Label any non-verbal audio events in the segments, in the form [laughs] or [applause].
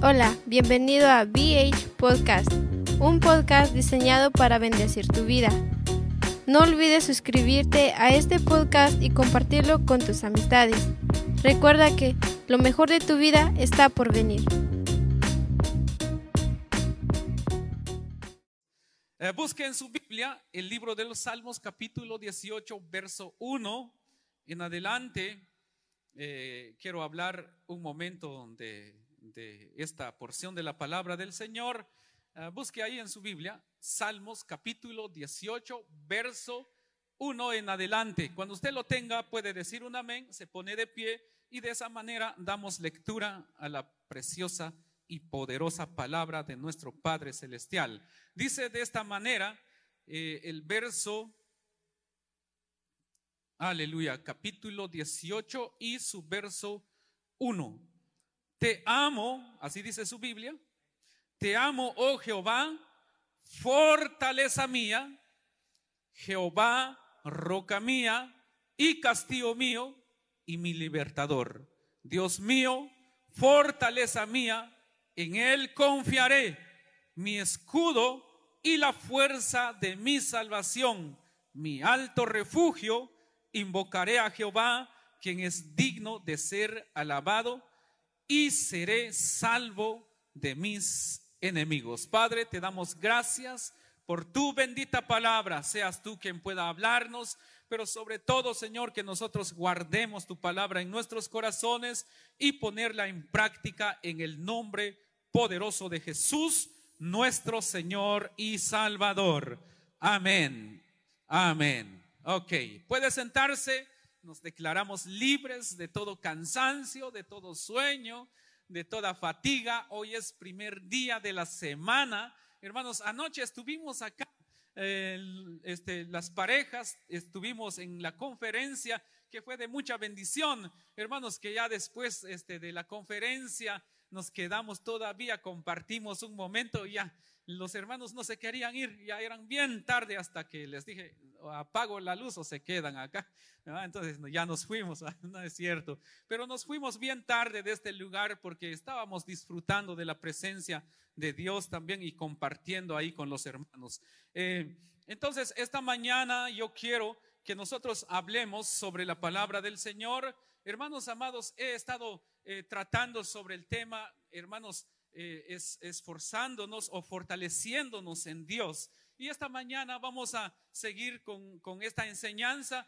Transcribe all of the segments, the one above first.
Hola, bienvenido a BH Podcast, un podcast diseñado para bendecir tu vida. No olvides suscribirte a este podcast y compartirlo con tus amistades. Recuerda que lo mejor de tu vida está por venir. Eh, busque en su Biblia el libro de los Salmos capítulo 18, verso 1 en adelante. eh, quiero hablar un momento de, de esta porción de la palabra del Señor. Eh, busque ahí en su Biblia Salmos capítulo 18, verso 1 en adelante. Cuando usted lo tenga puede decir un amén, se pone de pie y de esa manera damos lectura a la preciosa y poderosa palabra de nuestro Padre Celestial. Dice de esta manera eh, el verso, aleluya, capítulo 18 y su verso 1. Te amo, así dice su Biblia, te amo, oh Jehová, fortaleza mía, Jehová, roca mía y castillo mío y mi libertador. Dios mío, fortaleza mía, en Él confiaré, mi escudo y la fuerza de mi salvación, mi alto refugio, invocaré a Jehová, quien es digno de ser alabado, y seré salvo de mis enemigos. Padre, te damos gracias por tu bendita palabra, seas tú quien pueda hablarnos, pero sobre todo, Señor, que nosotros guardemos tu palabra en nuestros corazones y ponerla en práctica en el nombre poderoso de Jesús, nuestro Señor y Salvador. Amén. Amén. Ok, puede sentarse. Nos declaramos libres de todo cansancio, de todo sueño, de toda fatiga. Hoy es primer día de la semana. Hermanos, anoche estuvimos acá, este, las parejas, estuvimos en la conferencia que fue de mucha bendición. Hermanos, que ya después este, de la conferencia nos quedamos todavía, compartimos un momento y ya los hermanos no se querían ir, ya eran bien tarde hasta que les dije, apago la luz o se quedan acá. Entonces ya nos fuimos, [laughs] no es cierto. Pero nos fuimos bien tarde de este lugar porque estábamos disfrutando de la presencia de Dios también y compartiendo ahí con los hermanos. Eh, entonces, esta mañana yo quiero que nosotros hablemos sobre la palabra del Señor. Hermanos amados, he estado eh, tratando sobre el tema, hermanos, eh, es, esforzándonos o fortaleciéndonos en Dios. Y esta mañana vamos a seguir con, con esta enseñanza,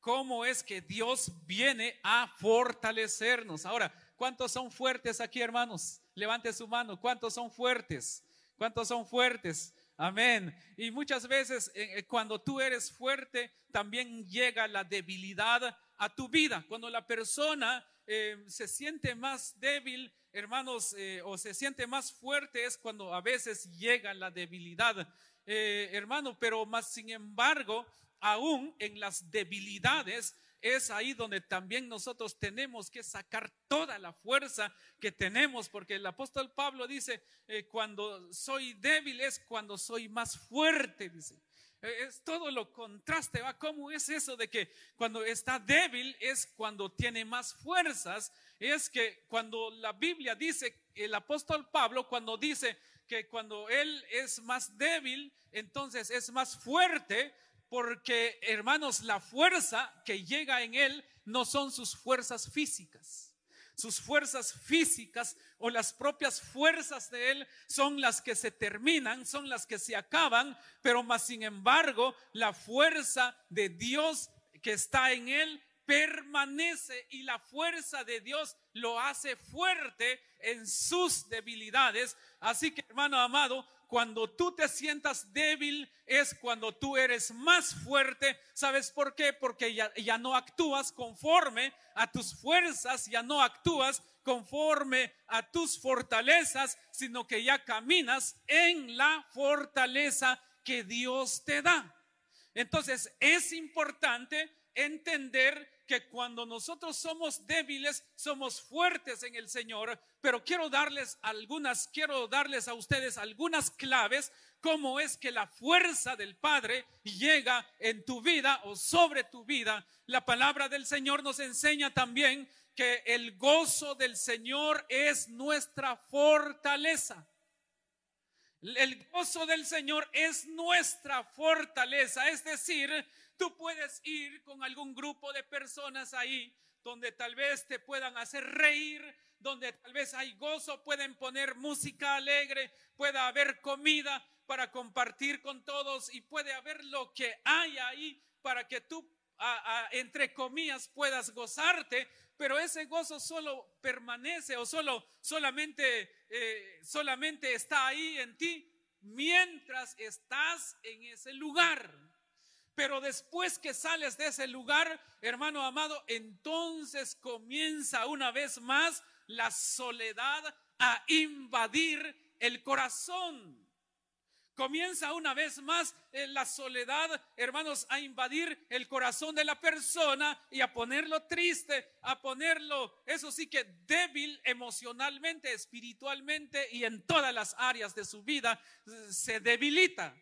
cómo es que Dios viene a fortalecernos. Ahora, ¿cuántos son fuertes aquí, hermanos? Levante su mano. ¿Cuántos son fuertes? ¿Cuántos son fuertes? Amén. Y muchas veces eh, cuando tú eres fuerte, también llega la debilidad a tu vida. Cuando la persona eh, se siente más débil, hermanos, eh, o se siente más fuerte, es cuando a veces llega la debilidad, eh, hermano, pero más sin embargo, aún en las debilidades, es ahí donde también nosotros tenemos que sacar toda la fuerza que tenemos, porque el apóstol Pablo dice, cuando soy débil es cuando soy más fuerte, dice. Eh, es todo lo contraste, ¿va? ¿Cómo es eso de que cuando está débil es cuando tiene más fuerzas? Es que cuando la Biblia dice, el apóstol Pablo, cuando dice que cuando él es más débil, entonces es más fuerte, porque hermanos, la fuerza que llega en él no son sus fuerzas físicas sus fuerzas físicas o las propias fuerzas de Él son las que se terminan, son las que se acaban, pero más sin embargo la fuerza de Dios que está en Él permanece y la fuerza de Dios lo hace fuerte en sus debilidades. Así que hermano amado, cuando tú te sientas débil es cuando tú eres más fuerte. ¿Sabes por qué? Porque ya, no actúas conforme a tus fuerzas, ya no actúas conforme a tus fortalezas, sino que ya caminas en la fortaleza que Dios te da. Entonces es importante entender que cuando nosotros somos débiles, somos fuertes en el Señor, pero quiero darles algunas, quiero darles a ustedes algunas claves, cómo es que la fuerza del Padre llega en tu vida o sobre tu vida. La palabra del Señor nos enseña también que el gozo del Señor es nuestra fortaleza. El gozo del Señor es nuestra fortaleza, es decir, Tú puedes ir con algún grupo de personas ahí donde tal vez te puedan hacer reír, donde tal vez hay gozo, pueden poner música alegre, pueda haber comida para compartir con todos y puede haber lo que hay ahí para que tú, entre comillas, puedas gozarte, pero ese gozo solo permanece o solo, solamente, eh, solamente está ahí en ti mientras estás en ese lugar. Pero después que sales de ese lugar, hermano amado, entonces comienza una vez más la soledad a invadir el corazón. Comienza una vez más eh, la soledad, hermanos, a invadir el corazón de la persona y a ponerlo triste, a ponerlo, eso sí que débil emocionalmente, espiritualmente y en todas las áreas de su vida, se debilita.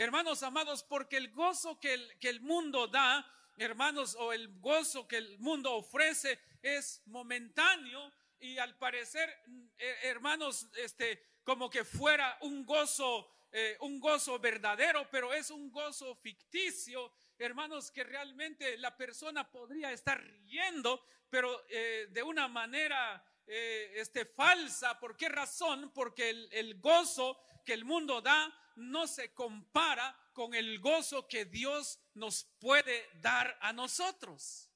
Hermanos amados, porque el gozo que el, que el mundo da, hermanos, o el gozo que el mundo ofrece es momentáneo y al parecer, eh, hermanos, este, como que fuera un gozo, eh, un gozo verdadero, pero es un gozo ficticio, hermanos, que realmente la persona podría estar riendo, pero eh, de una manera este, falsa. ¿Por qué razón? Porque el, el gozo que el mundo da no se compara con el gozo que Dios nos puede dar a nosotros.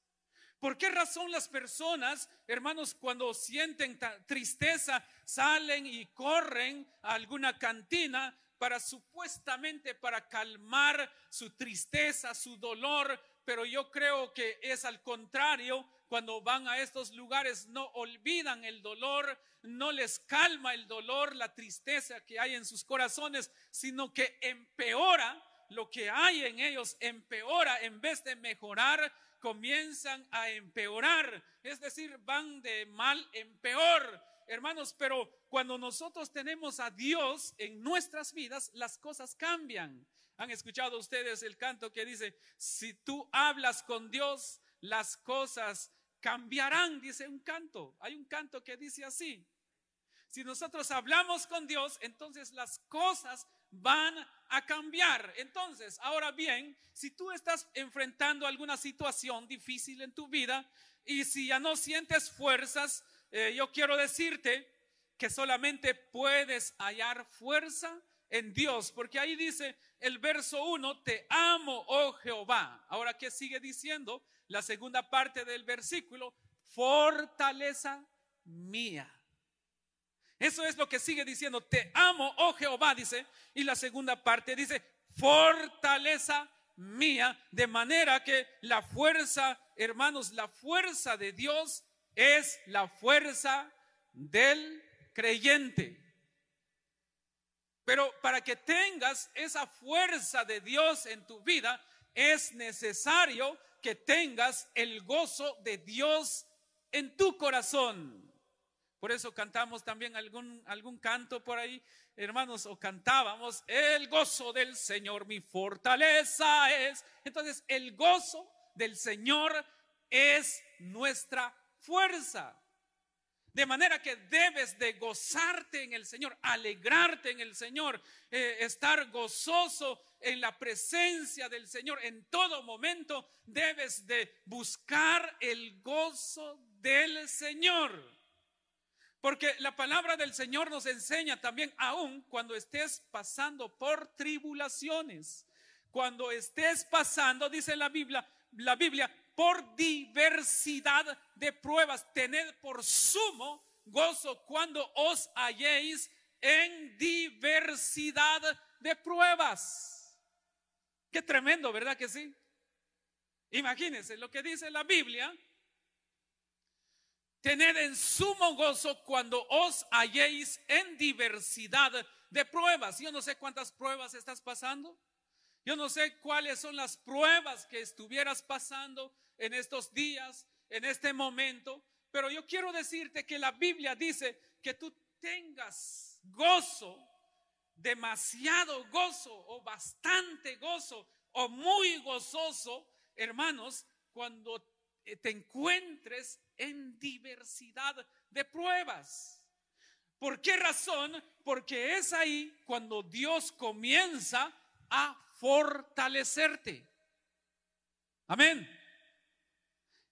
¿Por qué razón las personas, hermanos, cuando sienten tristeza, salen y corren a alguna cantina para supuestamente para calmar su tristeza, su dolor, pero yo creo que es al contrario, cuando van a estos lugares no olvidan el dolor, no les calma el dolor, la tristeza que hay en sus corazones, sino que empeora lo que hay en ellos, empeora en vez de mejorar, comienzan a empeorar, es decir, van de mal en peor. Hermanos, pero cuando nosotros tenemos a Dios en nuestras vidas, las cosas cambian. ¿Han escuchado ustedes el canto que dice, si tú hablas con Dios, las cosas cambiarán, dice un canto. Hay un canto que dice así. Si nosotros hablamos con Dios, entonces las cosas van a cambiar. Entonces, ahora bien, si tú estás enfrentando alguna situación difícil en tu vida y si ya no sientes fuerzas, eh, yo quiero decirte que solamente puedes hallar fuerza en Dios, porque ahí dice el verso 1, te amo, oh Jehová. Ahora, ¿qué sigue diciendo? la segunda parte del versículo, fortaleza mía. Eso es lo que sigue diciendo, te amo, oh Jehová, dice, y la segunda parte dice, fortaleza mía, de manera que la fuerza, hermanos, la fuerza de Dios es la fuerza del creyente. Pero para que tengas esa fuerza de Dios en tu vida, es necesario que tengas el gozo de Dios en tu corazón. Por eso cantamos también algún, algún canto por ahí, hermanos, o cantábamos, el gozo del Señor mi fortaleza es. Entonces, el gozo del Señor es nuestra fuerza. De manera que debes de gozarte en el Señor, alegrarte en el Señor, eh, estar gozoso en la presencia del Señor. En todo momento debes de buscar el gozo del Señor. Porque la palabra del Señor nos enseña también, aún cuando estés pasando por tribulaciones, cuando estés pasando, dice la Biblia, la Biblia, por diversidad de pruebas. Tened por sumo gozo cuando os halléis en diversidad de pruebas. Qué tremendo, ¿verdad que sí? Imagínense lo que dice la Biblia. Tened en sumo gozo cuando os halléis en diversidad de pruebas. Yo no sé cuántas pruebas estás pasando. Yo no sé cuáles son las pruebas que estuvieras pasando en estos días, en este momento, pero yo quiero decirte que la Biblia dice que tú tengas gozo, demasiado gozo o bastante gozo o muy gozoso, hermanos, cuando te encuentres en diversidad de pruebas. ¿Por qué razón? Porque es ahí cuando Dios comienza a fortalecerte. Amén.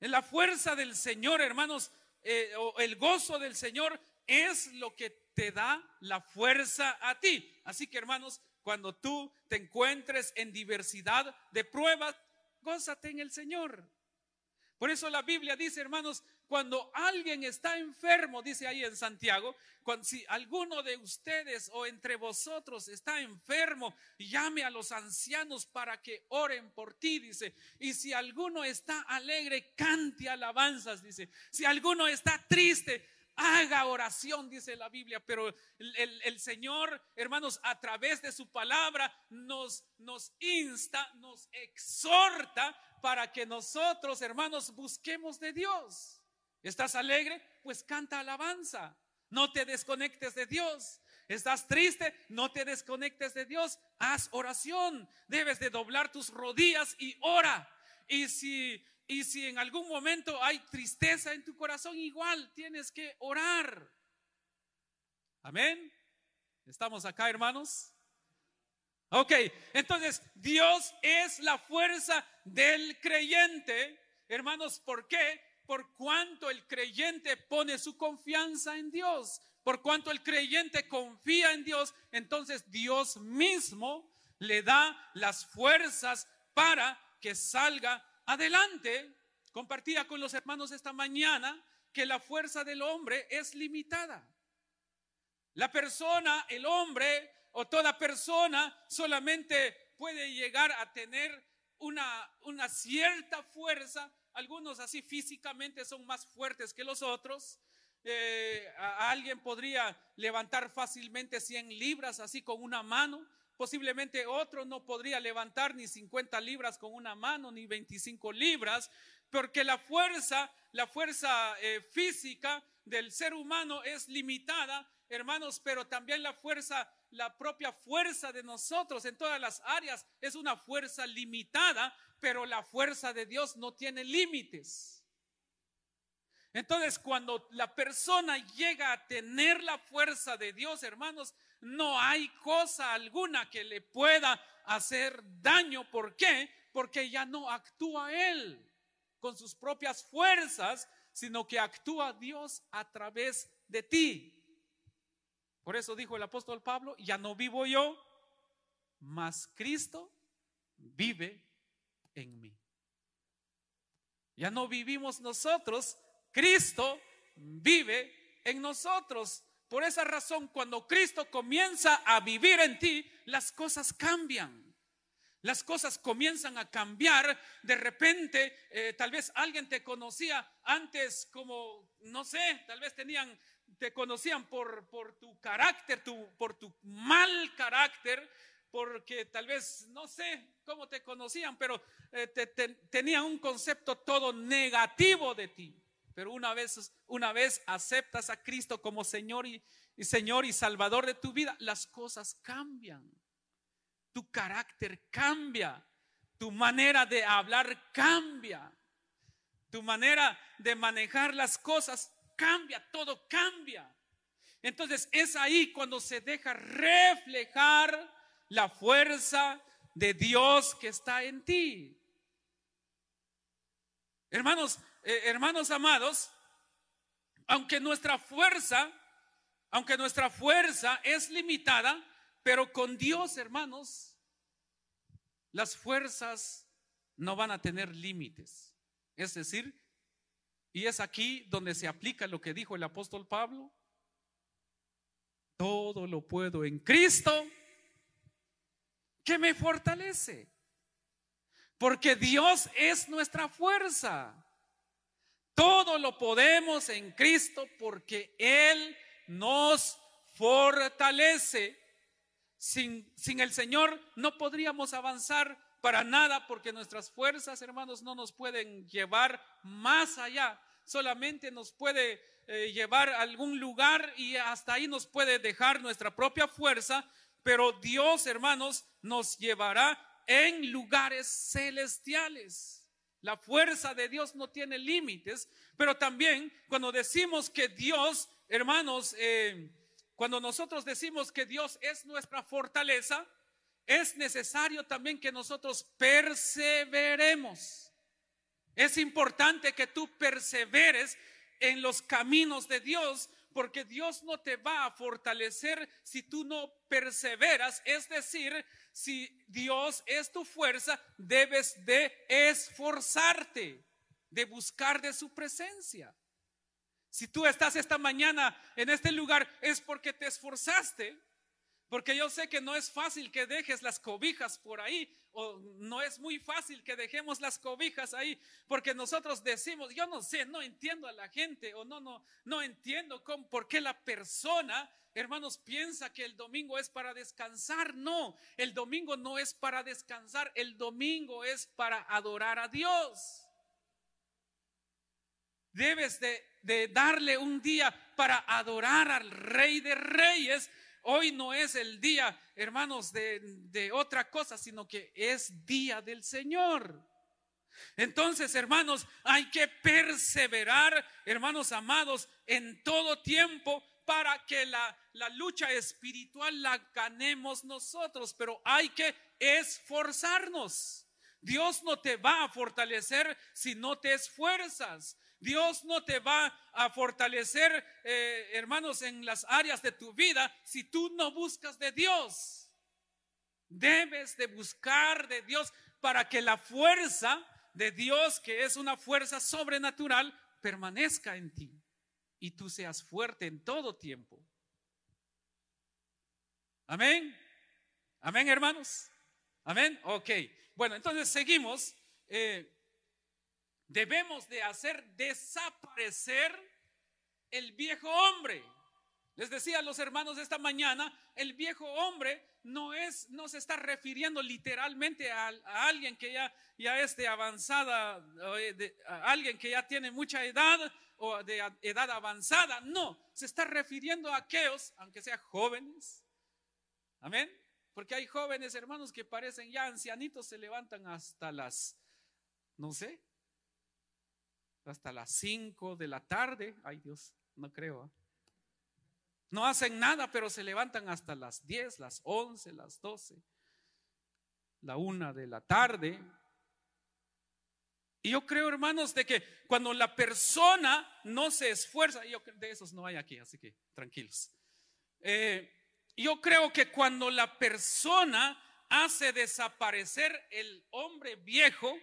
La fuerza del Señor, hermanos, eh, el gozo del Señor es lo que te da la fuerza a ti. Así que, hermanos, cuando tú te encuentres en diversidad de pruebas, gózate en el Señor. Por eso la Biblia dice, hermanos, cuando alguien está enfermo, dice ahí en Santiago, cuando, si alguno de ustedes o entre vosotros está enfermo, llame a los ancianos para que oren por ti, dice. Y si alguno está alegre, cante alabanzas, dice. Si alguno está triste, haga oración, dice la Biblia, pero el, Señor, hermanos, a través de su palabra nos, nos insta, nos exhorta para que nosotros, hermanos, busquemos de Dios. ¿Estás alegre? Pues canta alabanza. No te desconectes de Dios. ¿Estás triste? No te desconectes de Dios. Haz oración. Debes de doblar tus rodillas y ora. Y si, y si en algún momento hay tristeza en tu corazón, igual tienes que orar. Amén. ¿Estamos acá, hermanos? Ok, entonces Dios es la fuerza del creyente. Hermanos, ¿por qué? Por cuanto el creyente pone su confianza en Dios, por cuanto el creyente confía en Dios, entonces Dios mismo le da las fuerzas para que salga adelante. Compartía con los hermanos esta mañana que la fuerza del hombre es limitada. La persona, el hombre o toda persona solamente puede llegar a tener una, una cierta fuerza algunos así físicamente son más fuertes que los otros. Eh, alguien podría levantar fácilmente 100 libras así con una mano. Posiblemente otro no podría levantar ni 50 libras con una mano, ni 25 libras, porque la fuerza, la fuerza eh, física del ser humano es limitada, hermanos, pero también la fuerza, la propia fuerza de nosotros en todas las áreas es una fuerza limitada pero la fuerza de Dios no tiene límites. Entonces, cuando la persona llega a tener la fuerza de Dios, hermanos, no hay cosa alguna que le pueda hacer daño. ¿Por qué? Porque ya no actúa él con sus propias fuerzas, sino que actúa Dios a través de ti. Por eso dijo el apóstol Pablo, ya no vivo yo, mas Cristo vive en mí. Ya no vivimos nosotros, Cristo vive en nosotros. Por esa razón, cuando Cristo comienza a vivir en ti, las cosas cambian. Las cosas comienzan a cambiar. De repente, eh, tal vez alguien te conocía antes como, no sé, tal vez tenían, te conocían por, por tu carácter, tu, por tu mal carácter, porque tal vez, no sé cómo te conocían, pero eh, tenían un concepto todo negativo de ti. Pero una vez, una vez aceptas a Cristo como Señor y, y Señor y Salvador de tu vida, las cosas cambian. Tu carácter cambia. Tu manera de hablar cambia. Tu manera de manejar las cosas cambia. Todo cambia. Entonces es ahí cuando se deja reflejar la fuerza de Dios que está en ti. Hermanos, eh, hermanos amados, aunque nuestra fuerza, aunque nuestra fuerza es limitada, pero con Dios, hermanos, las fuerzas no van a tener límites. Es decir, y es aquí donde se aplica lo que dijo el apóstol Pablo, todo lo puedo en Cristo que me fortalece. Porque Dios es nuestra fuerza. Todo lo podemos en Cristo porque Él nos fortalece. Sin, sin, el Señor no podríamos avanzar para nada porque nuestras fuerzas, hermanos, no nos pueden llevar más allá. Solamente nos puede eh, llevar a algún lugar y hasta ahí nos puede dejar nuestra propia fuerza, pero Dios, hermanos, nos llevará en lugares celestiales. La fuerza de Dios no tiene límites, pero también cuando decimos que Dios, hermanos, eh, cuando nosotros decimos que Dios es nuestra fortaleza, es necesario también que nosotros perseveremos. Es importante que tú perseveres en los caminos de Dios, porque Dios no te va a fortalecer si tú no perseveras. Es decir, si Dios es tu fuerza, debes de esforzarte, de buscar de su presencia. Si tú estás esta mañana en este lugar, es porque te esforzaste porque yo sé que no es fácil que dejes las cobijas por ahí, o no es muy fácil que dejemos las cobijas ahí, porque nosotros decimos, yo no sé, no entiendo a la gente, o no, no, no entiendo cómo, por qué la persona, hermanos, piensa que el domingo es para descansar. No, el domingo no es para descansar, el domingo es para adorar a Dios. Debes de, de darle un día para adorar al Rey de Reyes Hoy no es el día, hermanos, de, otra cosa, sino que es día del Señor. Entonces, hermanos, hay que perseverar, hermanos amados, en todo tiempo para que la, la, lucha espiritual la ganemos nosotros, pero hay que esforzarnos. Dios no te va a fortalecer si no te esfuerzas. Dios no te va a fortalecer, eh, hermanos, en las áreas de tu vida si tú no buscas de Dios. Debes de buscar de Dios para que la fuerza de Dios, que es una fuerza sobrenatural, permanezca en ti y tú seas fuerte en todo tiempo. Amén. Amén, hermanos. Amén. Ok. Bueno, entonces seguimos. Eh, debemos de hacer desaparecer el viejo hombre. Les decía a los hermanos esta mañana, el viejo hombre no es, no se está refiriendo literalmente a, alguien que ya, ya es de avanzada, eh, a alguien que ya tiene mucha edad o de edad avanzada. No, se está refiriendo a aquellos, aunque sean jóvenes. Amén. Porque hay jóvenes hermanos que parecen ya ancianitos, se levantan hasta las, no sé, hasta las 5 de la tarde. Ay Dios, no creo. ¿ah? No hacen nada, pero se levantan hasta las 10, las 11, las 12, la 1 de la tarde. Y yo creo, hermanos, de que cuando la persona no se esfuerza, yo de esos no hay aquí, así que tranquilos. Eh, yo creo que cuando la persona hace desaparecer el hombre viejo,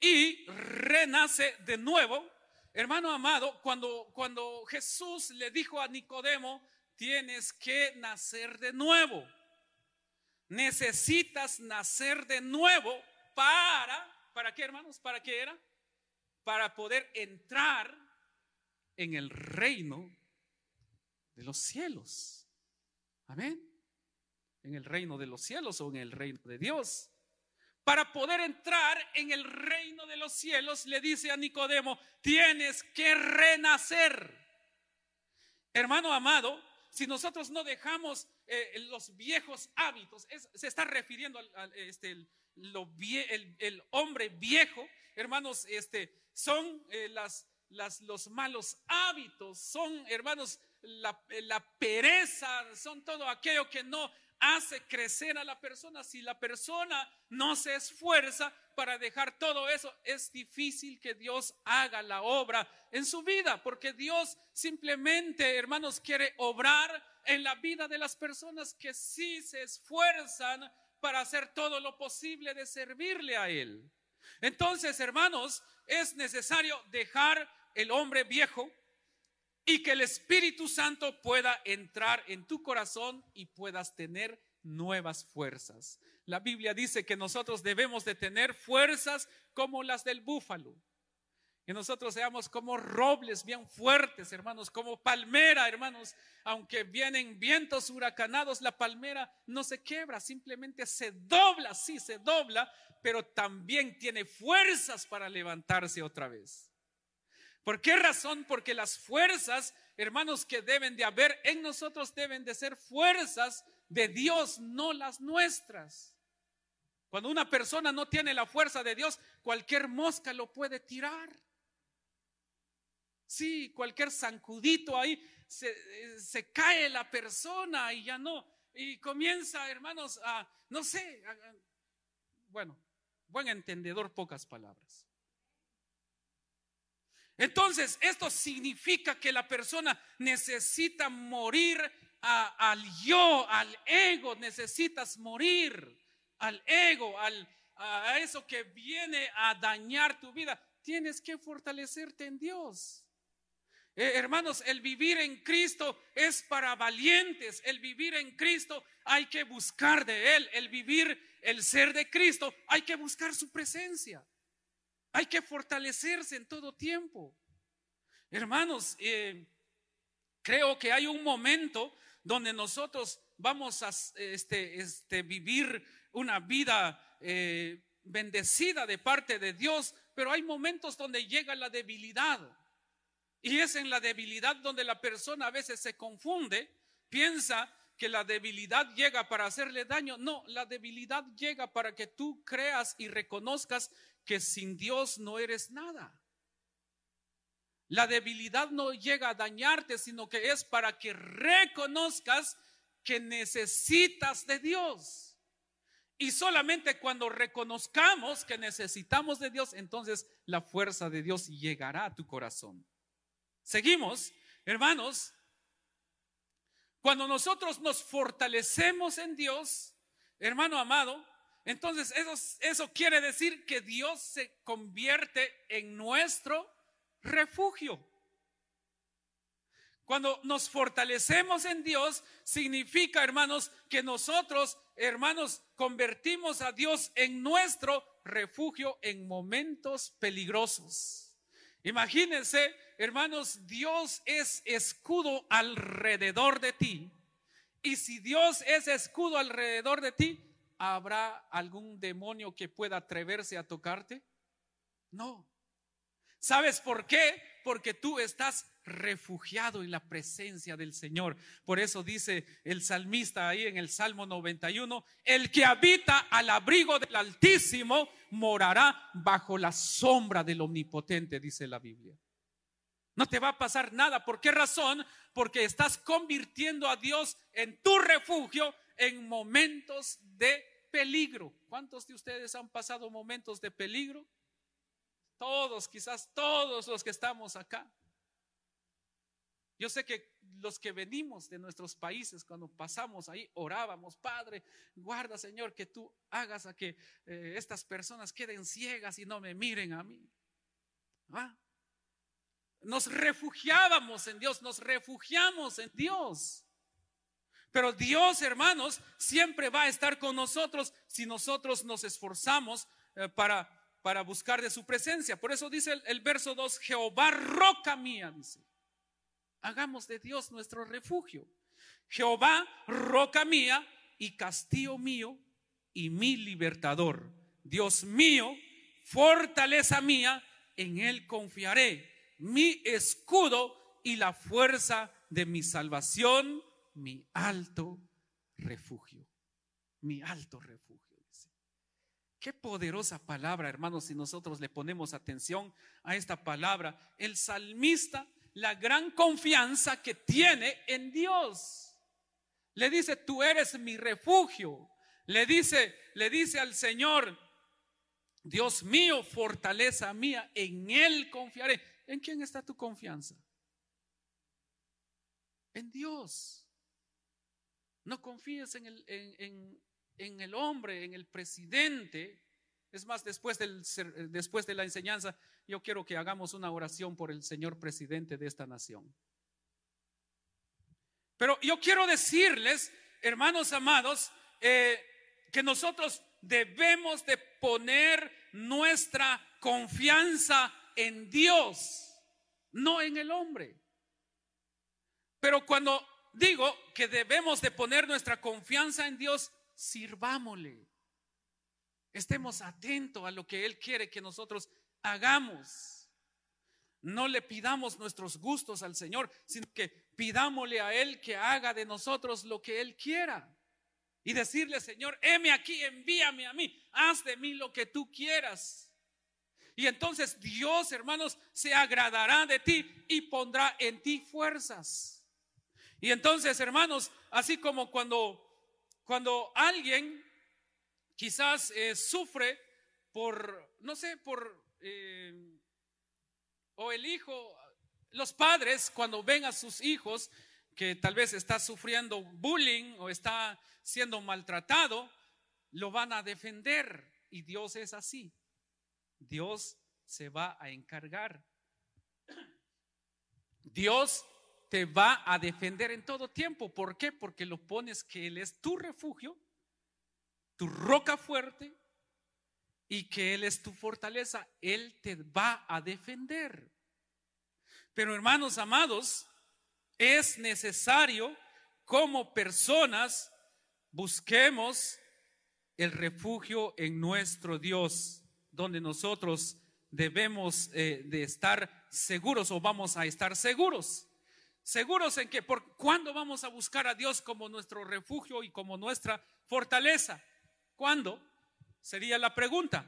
y renace de nuevo. Hermano amado, cuando, cuando Jesús le dijo a Nicodemo, tienes que nacer de nuevo. Necesitas nacer de nuevo para, ¿para qué hermanos? ¿Para qué era? Para poder entrar en el reino de los cielos. Amén. en el reino de los cielos o en el reino de Dios. Para poder entrar en el reino de los cielos, le dice a Nicodemo, tienes que renacer. Hermano amado, si nosotros no dejamos eh, los viejos hábitos, se está refiriendo al, este, el, hombre viejo, hermanos, este, son eh, las, los malos hábitos, son, hermanos, la pereza, son todo aquello que no hace crecer a la persona. Si la persona no se esfuerza para dejar todo eso, es difícil que Dios haga la obra en su vida, porque Dios simplemente, hermanos, quiere obrar en la vida de las personas que sí se esfuerzan para hacer todo lo posible de servirle a Él. Entonces, hermanos, es necesario dejar el hombre viejo y que el Espíritu Santo pueda entrar en tu corazón y puedas tener nuevas fuerzas. La Biblia dice que nosotros debemos de tener fuerzas como las del búfalo. Que nosotros seamos como robles bien fuertes, hermanos, como palmera, hermanos. Aunque vienen vientos huracanados, la palmera no se quebra, simplemente se dobla, sí se dobla, pero también tiene fuerzas para levantarse otra vez. ¿Por qué razón? Porque las fuerzas, hermanos, que deben de haber en nosotros deben de ser fuerzas de Dios, no las nuestras. Cuando una persona no tiene la fuerza de Dios, cualquier mosca lo puede tirar. Sí, cualquier zancudito ahí se, cae la persona y ya no. Y comienza, hermanos, a, no sé, bueno, buen entendedor, pocas palabras. Entonces, esto significa que la persona necesita morir al yo, al ego, necesitas morir al ego, al, a eso que viene a dañar tu vida. Tienes que fortalecerte en Dios. Eh, hermanos, el vivir en Cristo es para valientes. El vivir en Cristo hay que buscar de Él. El vivir, el ser de Cristo, hay que buscar su presencia. Hay que fortalecerse en todo tiempo. Hermanos, eh, creo que hay un momento donde nosotros vamos a este, este, vivir una vida eh, bendecida de parte de Dios, pero hay momentos donde llega la debilidad. Y es en la debilidad donde la persona a veces se confunde, piensa que la debilidad llega para hacerle daño. No, la debilidad llega para que tú creas y reconozcas que sin Dios no eres nada. La debilidad no llega a dañarte, sino que es para que reconozcas que necesitas de Dios. Y solamente cuando reconozcamos que necesitamos de Dios, entonces la fuerza de Dios llegará a tu corazón. Seguimos, hermanos. Cuando nosotros nos fortalecemos en Dios, hermano amado, entonces eso, eso quiere decir que Dios se convierte en nuestro refugio. Cuando nos fortalecemos en Dios, significa, hermanos, que nosotros, hermanos, convertimos a Dios en nuestro refugio en momentos peligrosos. Imagínense, hermanos, Dios es escudo alrededor de ti. Y si Dios es escudo alrededor de ti, ¿habrá algún demonio que pueda atreverse a tocarte? No. ¿Sabes por qué? Porque tú estás refugiado en la presencia del Señor. Por eso dice el salmista ahí en el Salmo 91, el que habita al abrigo del Altísimo morará bajo la sombra del Omnipotente, dice la Biblia. No te va a pasar nada. ¿Por qué razón? Porque estás convirtiendo a Dios en tu refugio en momentos de peligro. ¿Cuántos de ustedes han pasado momentos de peligro? Todos, quizás todos los que estamos acá. Yo sé que los que venimos de nuestros países, cuando pasamos ahí, orábamos, Padre, guarda Señor, que tú hagas a que eh, estas personas queden ciegas y no me miren a mí. ¿Ah? Nos refugiábamos en Dios, nos refugiamos en Dios. Pero Dios, hermanos, siempre va a estar con nosotros si nosotros nos esforzamos eh, para para buscar de su presencia. Por eso dice el, verso 2, Jehová roca mía, dice. Hagamos de Dios nuestro refugio. Jehová roca mía, y castillo mío y mi libertador. Dios mío, fortaleza mía, en Él confiaré, mi escudo y la fuerza de mi salvación, mi alto refugio, mi alto refugio. Qué poderosa palabra, hermanos, si nosotros le ponemos atención a esta palabra. El salmista, la gran confianza que tiene en Dios. Le dice, tú eres mi refugio. Le dice, le dice al Señor, Dios mío, fortaleza mía, en Él confiaré. ¿En quién está tu confianza? En Dios. No confíes en el, hombre, en el presidente. Es más, después, del, después de la enseñanza, yo quiero que hagamos una oración por el señor presidente de esta nación. Pero yo quiero decirles, hermanos amados, eh, que nosotros debemos de poner nuestra confianza en Dios, no en el hombre. Pero cuando digo que debemos de poner nuestra confianza en Dios, sirvámosle. Estemos atentos a lo que Él quiere que nosotros hagamos. No le pidamos nuestros gustos al Señor, sino que pidámosle a Él que haga de nosotros lo que Él quiera y decirle, Señor, heme aquí, envíame a mí, haz de mí lo que tú quieras. Y entonces Dios, hermanos, se agradará de ti y pondrá en ti fuerzas. Y entonces, hermanos, así como cuando, cuando alguien quizás eh, sufre por, no sé, por, eh, o el hijo, los padres cuando ven a sus hijos que tal vez está sufriendo bullying o está siendo maltratado, lo van a defender. Y Dios es así. Dios se va a encargar. Dios te va a defender en todo tiempo. ¿Por qué? Porque lo pones que Él es tu refugio, tu roca fuerte y que Él es tu fortaleza. Él te va a defender. Pero hermanos amados, es necesario como personas busquemos el refugio en nuestro Dios, donde nosotros debemos eh, de estar seguros o vamos a estar seguros. Seguros en que por cuándo vamos a buscar a Dios como nuestro refugio y como nuestra fortaleza. ¿Cuándo? Sería la pregunta.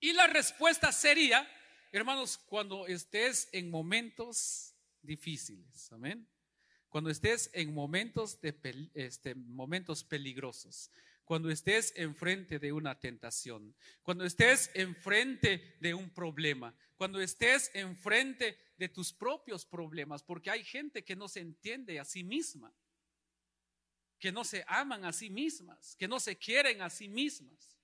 Y la respuesta sería, hermanos, cuando estés en momentos difíciles. Amén. Cuando estés en momentos, de, este, momentos peligrosos, cuando estés enfrente de una tentación, cuando estés enfrente de un problema, cuando estés enfrente de tus propios problemas, porque hay gente que no se entiende a sí misma, que no se aman a sí mismas, que no se quieren a sí mismas.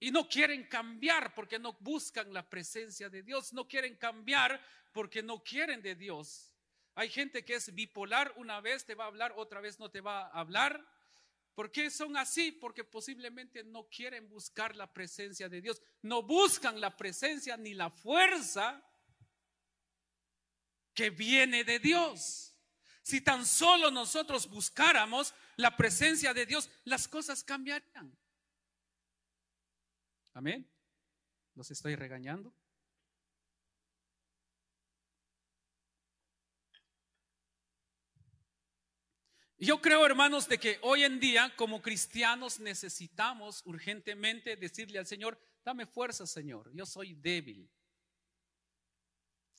Y no quieren cambiar porque no buscan la presencia de Dios, no quieren cambiar porque no quieren de Dios. Hay gente que es bipolar, una vez te va a hablar, otra vez no te va a hablar. ¿Por qué son así? Porque posiblemente no quieren buscar la presencia de Dios, no buscan la presencia ni la fuerza que viene de Dios. Si tan solo nosotros buscáramos la presencia de Dios, las cosas cambiarían. Amén. ¿Los estoy regañando? Yo creo, hermanos, de que hoy en día como cristianos necesitamos urgentemente decirle al Señor, dame fuerza, Señor, yo soy débil.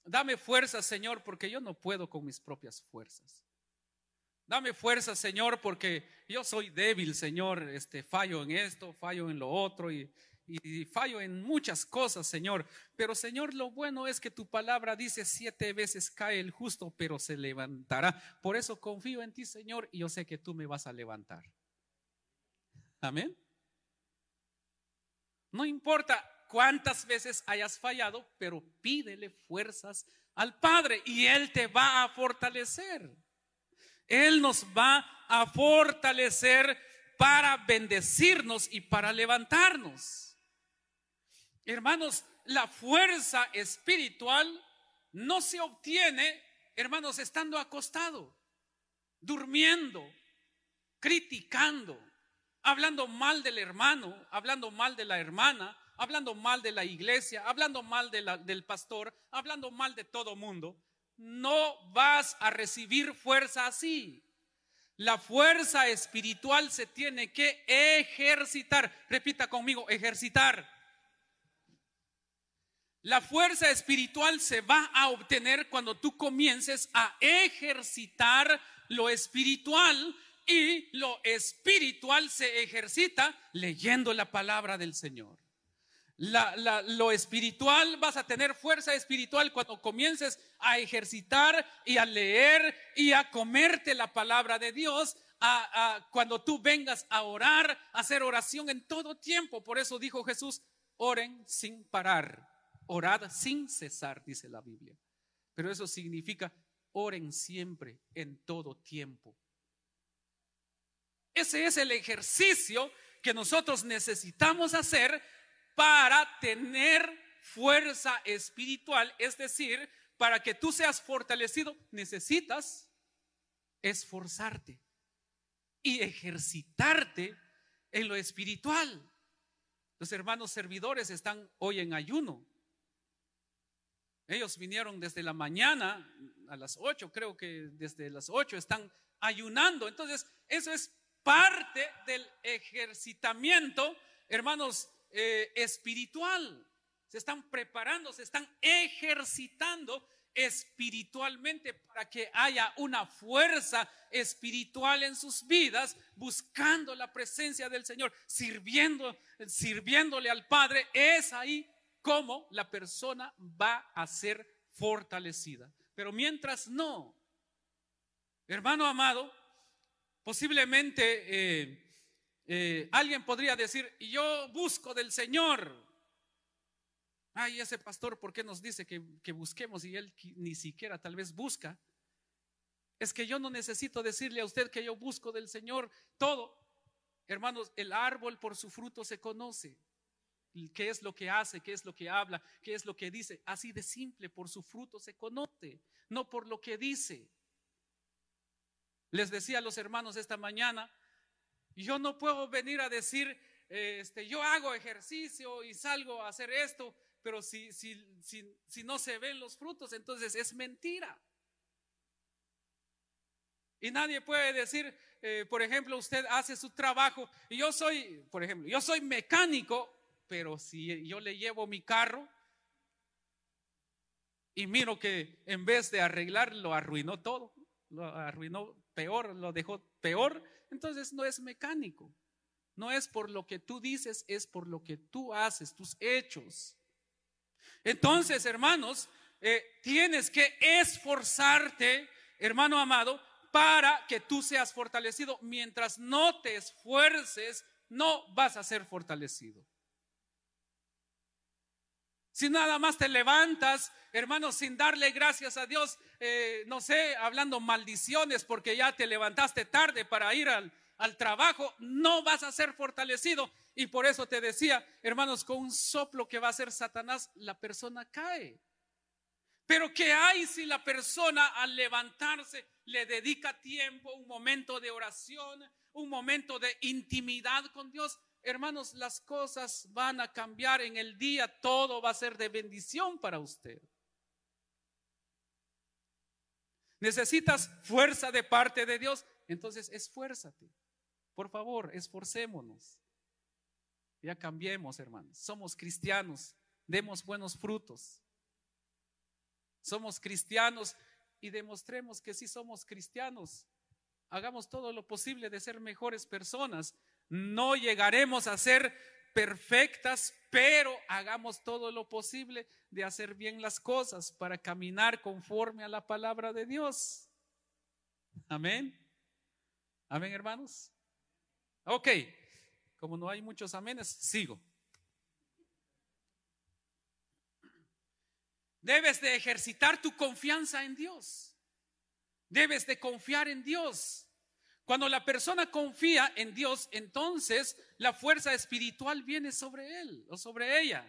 Dame fuerza, Señor, porque yo no puedo con mis propias fuerzas. Dame fuerza, Señor, porque yo soy débil, Señor, este fallo en esto, fallo en lo otro y y fallo en muchas cosas, Señor. Pero, Señor, lo bueno es que tu palabra dice siete veces cae el justo, pero se levantará. Por eso confío en ti, Señor, y yo sé que tú me vas a levantar. Amén. No importa cuántas veces hayas fallado, pero pídele fuerzas al Padre y Él te va a fortalecer. Él nos va a fortalecer para bendecirnos y para levantarnos. Hermanos, la fuerza espiritual no se obtiene, hermanos, estando acostado, durmiendo, criticando, hablando mal del hermano, hablando mal de la hermana, hablando mal de la iglesia, hablando mal del pastor, hablando mal de todo mundo, no vas a recibir fuerza así. La fuerza espiritual se tiene que ejercitar. Repita conmigo, ejercitar. La fuerza espiritual se va a obtener cuando tú comiences a ejercitar lo espiritual y lo espiritual se ejercita leyendo la palabra del Señor. lo espiritual, vas a tener fuerza espiritual cuando comiences a ejercitar y a leer y a comerte la palabra de Dios, cuando tú vengas a orar, a hacer oración en todo tiempo. Por eso dijo Jesús, oren sin parar, orad sin cesar, dice la Biblia. Pero eso significa oren siempre, en todo tiempo. Ese es el ejercicio que nosotros necesitamos hacer para tener fuerza espiritual, es decir, para que tú seas fortalecido, necesitas esforzarte y ejercitarte en lo espiritual. Los hermanos servidores están hoy en ayuno. Ellos vinieron desde la mañana a las 8, creo que desde las 8 están ayunando. Entonces, eso es parte del ejercitamiento, hermanos, eh, espiritual. Se están preparando, se están ejercitando espiritualmente para que haya una fuerza espiritual en sus vidas, buscando la presencia del Señor, sirviendo, sirviéndole al Padre. Es ahí como la persona va a ser fortalecida. Pero mientras no, hermano amado, posiblemente eh, eh, alguien podría decir, yo busco del Señor. Ay, ese pastor, ¿por qué nos dice que busquemos y él ni siquiera tal vez busca? Es que yo no necesito decirle a usted que yo busco del Señor todo. Hermanos, el árbol por su fruto se conoce qué es lo que hace, qué es lo que habla, qué es lo que dice. Así de simple, por su fruto se conoce, no por lo que dice. Les decía a los hermanos esta mañana, yo no puedo venir a decir, este, yo hago ejercicio y salgo a hacer esto, pero si, si, si, si no se ven los frutos, entonces es mentira. Y nadie puede decir, eh, por ejemplo, usted hace su trabajo y yo soy, por ejemplo, yo soy mecánico pero si yo le llevo mi carro y miro que en vez de arreglar lo arruinó todo, lo arruinó peor, lo dejó peor, entonces no es mecánico. No es por lo que tú dices, es por lo que tú haces, tus hechos. Entonces, hermanos, eh, tienes que esforzarte, hermano amado, para que tú seas fortalecido. Mientras no te esfuerces, no vas a ser fortalecido. Si nada más te levantas, hermano, sin darle gracias a Dios, eh, no sé, hablando maldiciones porque ya te levantaste tarde para ir al, al trabajo, no vas a ser fortalecido. Y por eso te decía, hermanos, con un soplo que va a ser Satanás, la persona cae. Pero ¿qué hay si la persona al levantarse le dedica tiempo, un momento de oración, un momento de intimidad con Dios? Hermanos, las cosas van a cambiar en el día, todo va a ser de bendición para usted. Necesitas fuerza de parte de Dios, entonces esfuérzate. Por favor, esforcémonos. Ya cambiemos, hermanos. Somos cristianos, demos buenos frutos. Somos cristianos y demostremos que sí somos cristianos. Hagamos todo lo posible de ser mejores personas, no llegaremos a ser perfectas, pero hagamos todo lo posible de hacer bien las cosas para caminar conforme a la palabra de Dios. Amén. Amén, hermanos. Ok, como no hay muchos amenes, sigo. Debes de ejercitar tu confianza en Dios. Debes de confiar en Dios. Cuando la persona confía en Dios, entonces la fuerza espiritual viene sobre él o sobre ella.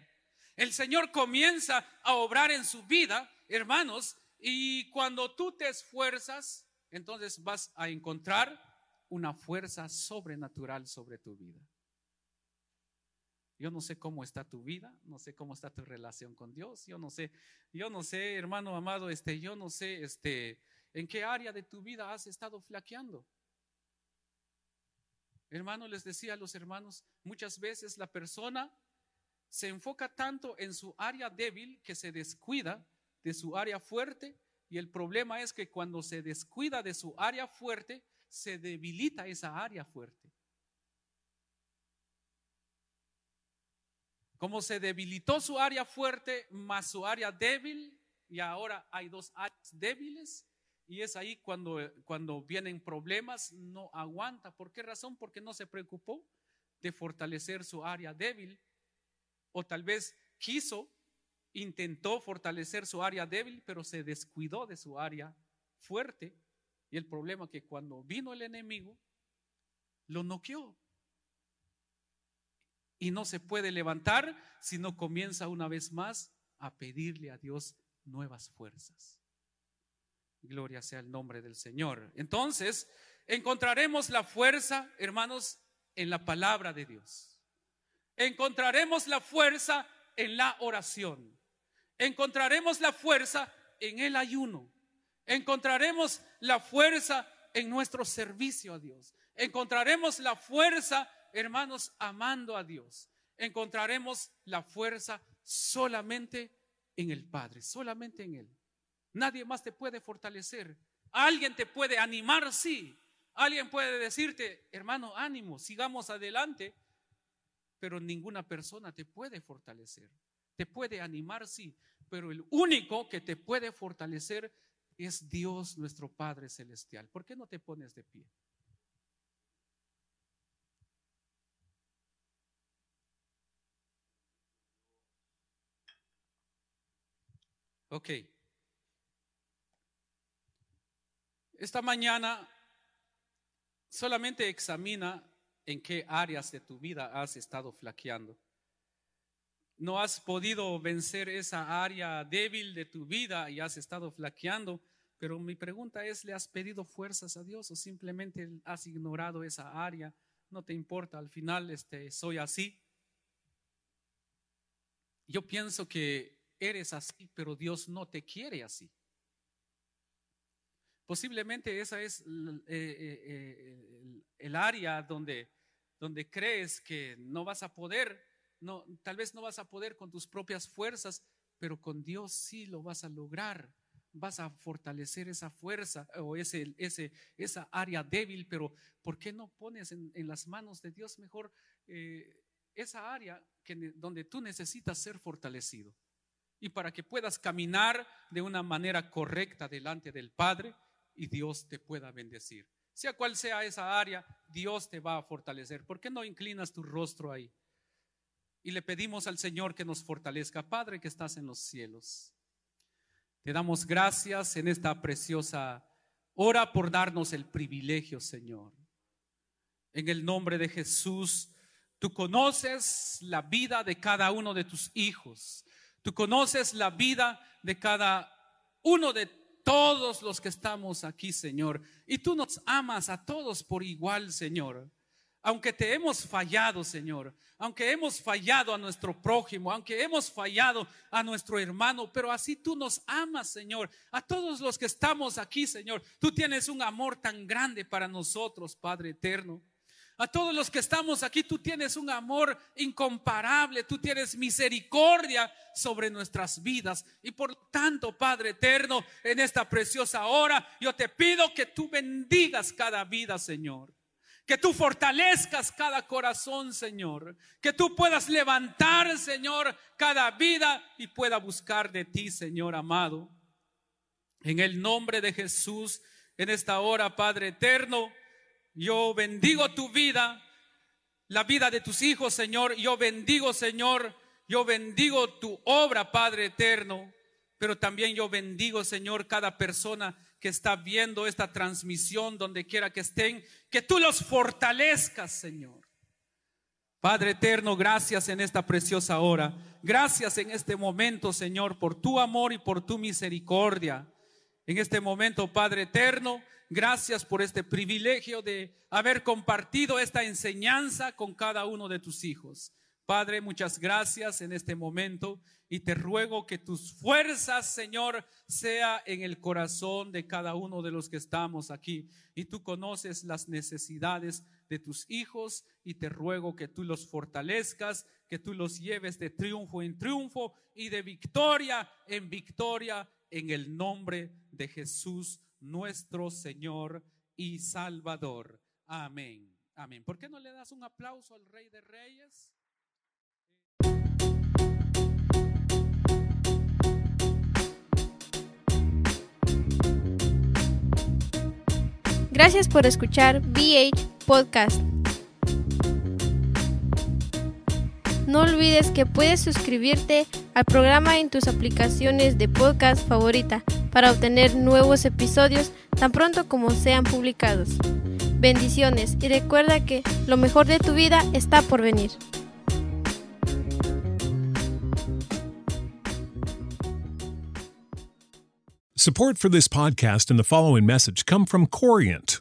El Señor comienza a obrar en su vida, hermanos, y cuando tú te esfuerzas, entonces vas a encontrar una fuerza sobrenatural sobre tu vida. Yo no sé cómo está tu vida, no sé cómo está tu relación con Dios, yo no sé, yo no sé, hermano amado, este, yo no sé, este, en qué área de tu vida has estado flaqueando. Hermano, les decía a los hermanos, muchas veces la persona se enfoca tanto en su área débil que se descuida de su área fuerte y el problema es que cuando se descuida de su área fuerte, se debilita esa área fuerte. Como se debilitó su área fuerte más su área débil, y ahora hay dos áreas débiles, y es ahí cuando, cuando vienen problemas, no aguanta. ¿Por qué razón? Porque no se preocupó de fortalecer su área débil, o tal vez quiso, intentó fortalecer su área débil, pero se descuidó de su área fuerte. Y el problema es que cuando vino el enemigo, lo noqueó y no se puede levantar si no comienza una vez más a pedirle a Dios nuevas fuerzas. Gloria sea el nombre del Señor. Entonces, encontraremos la fuerza, hermanos, en la palabra de Dios. Encontraremos la fuerza en la oración. Encontraremos la fuerza en el ayuno. Encontraremos la fuerza en nuestro servicio a Dios. Encontraremos la fuerza hermanos, amando a Dios, encontraremos la fuerza solamente en el Padre, solamente en Él. Nadie más te puede fortalecer. Alguien te puede animar, sí. Alguien puede decirte, hermano, ánimo, sigamos adelante. Pero ninguna persona te puede fortalecer. Te puede animar, sí. Pero el único que te puede fortalecer es Dios nuestro Padre Celestial. ¿Por qué no te pones de pie? Ok. Esta mañana solamente examina en qué áreas de tu vida has estado flaqueando. No has podido vencer esa área débil de tu vida y has estado flaqueando, pero mi pregunta es, ¿le has pedido fuerzas a Dios o simplemente has ignorado esa área? No te importa, al final este, soy así. Yo pienso que eres así, pero Dios no te quiere así. Posiblemente esa es eh, eh, eh, el área donde, donde crees que no vas a poder, no, tal vez no vas a poder con tus propias fuerzas, pero con Dios sí lo vas a lograr. Vas a fortalecer esa fuerza o ese, ese, esa área débil, pero ¿por qué no pones en, las manos de Dios mejor esa área que, donde tú necesitas ser fortalecido? y para que puedas caminar de una manera correcta delante del Padre y Dios te pueda bendecir. Sea cual sea esa área, Dios te va a fortalecer. ¿Por qué no inclinas tu rostro ahí? Y le pedimos al Señor que nos fortalezca. Padre que estás en los cielos, te damos gracias en esta preciosa hora por darnos el privilegio, Señor. En el nombre de Jesús, tú conoces la vida de cada uno de tus hijos. Tú conoces la vida de cada uno de todos los que estamos aquí, Señor. Y tú nos amas a todos por igual, Señor. Aunque te hemos fallado, Señor. Aunque hemos fallado a nuestro prójimo, aunque hemos fallado a nuestro hermano, pero así tú nos amas, Señor. A todos los que estamos aquí, Señor. Tú tienes un amor tan grande para nosotros, Padre eterno. A todos los que estamos aquí, tú tienes un amor incomparable, tú tienes misericordia sobre nuestras vidas. Y por tanto, Padre eterno, en esta preciosa hora, yo te pido que tú bendigas cada vida, Señor. Que tú fortalezcas cada corazón, Señor. Que tú puedas levantar, Señor, cada vida y pueda buscar de ti, Señor amado. En el nombre de Jesús, en esta hora, Padre eterno. Yo bendigo tu vida, la vida de tus hijos, Señor. Yo bendigo, Señor. Yo bendigo tu obra, Padre eterno. Pero también yo bendigo, Señor, cada persona que está viendo esta transmisión, donde quiera que estén, que tú los fortalezcas, Señor. Padre eterno, gracias en esta preciosa hora. Gracias en este momento, Señor, por tu amor y por tu misericordia. En este momento, Padre eterno, gracias por este privilegio de haber compartido esta enseñanza con cada uno de tus hijos. Padre, muchas gracias en este momento y te ruego que tus fuerzas, Señor, sea en el corazón de cada uno de los que estamos aquí. Y tú conoces las necesidades de tus hijos y te ruego que tú los fortalezcas, que tú los lleves de triunfo en triunfo y de victoria en victoria en el nombre de Jesús, nuestro Señor y Salvador. Amén. Amén. ¿Por qué no le das un aplauso al Rey de Reyes? Gracias por escuchar BH Podcast. No olvides que puedes suscribirte al programa en tus aplicaciones de podcast favorita para obtener nuevos episodios tan pronto como sean publicados. Bendiciones y recuerda que lo mejor de tu vida está por venir. Support for this podcast and the following message come from Corient.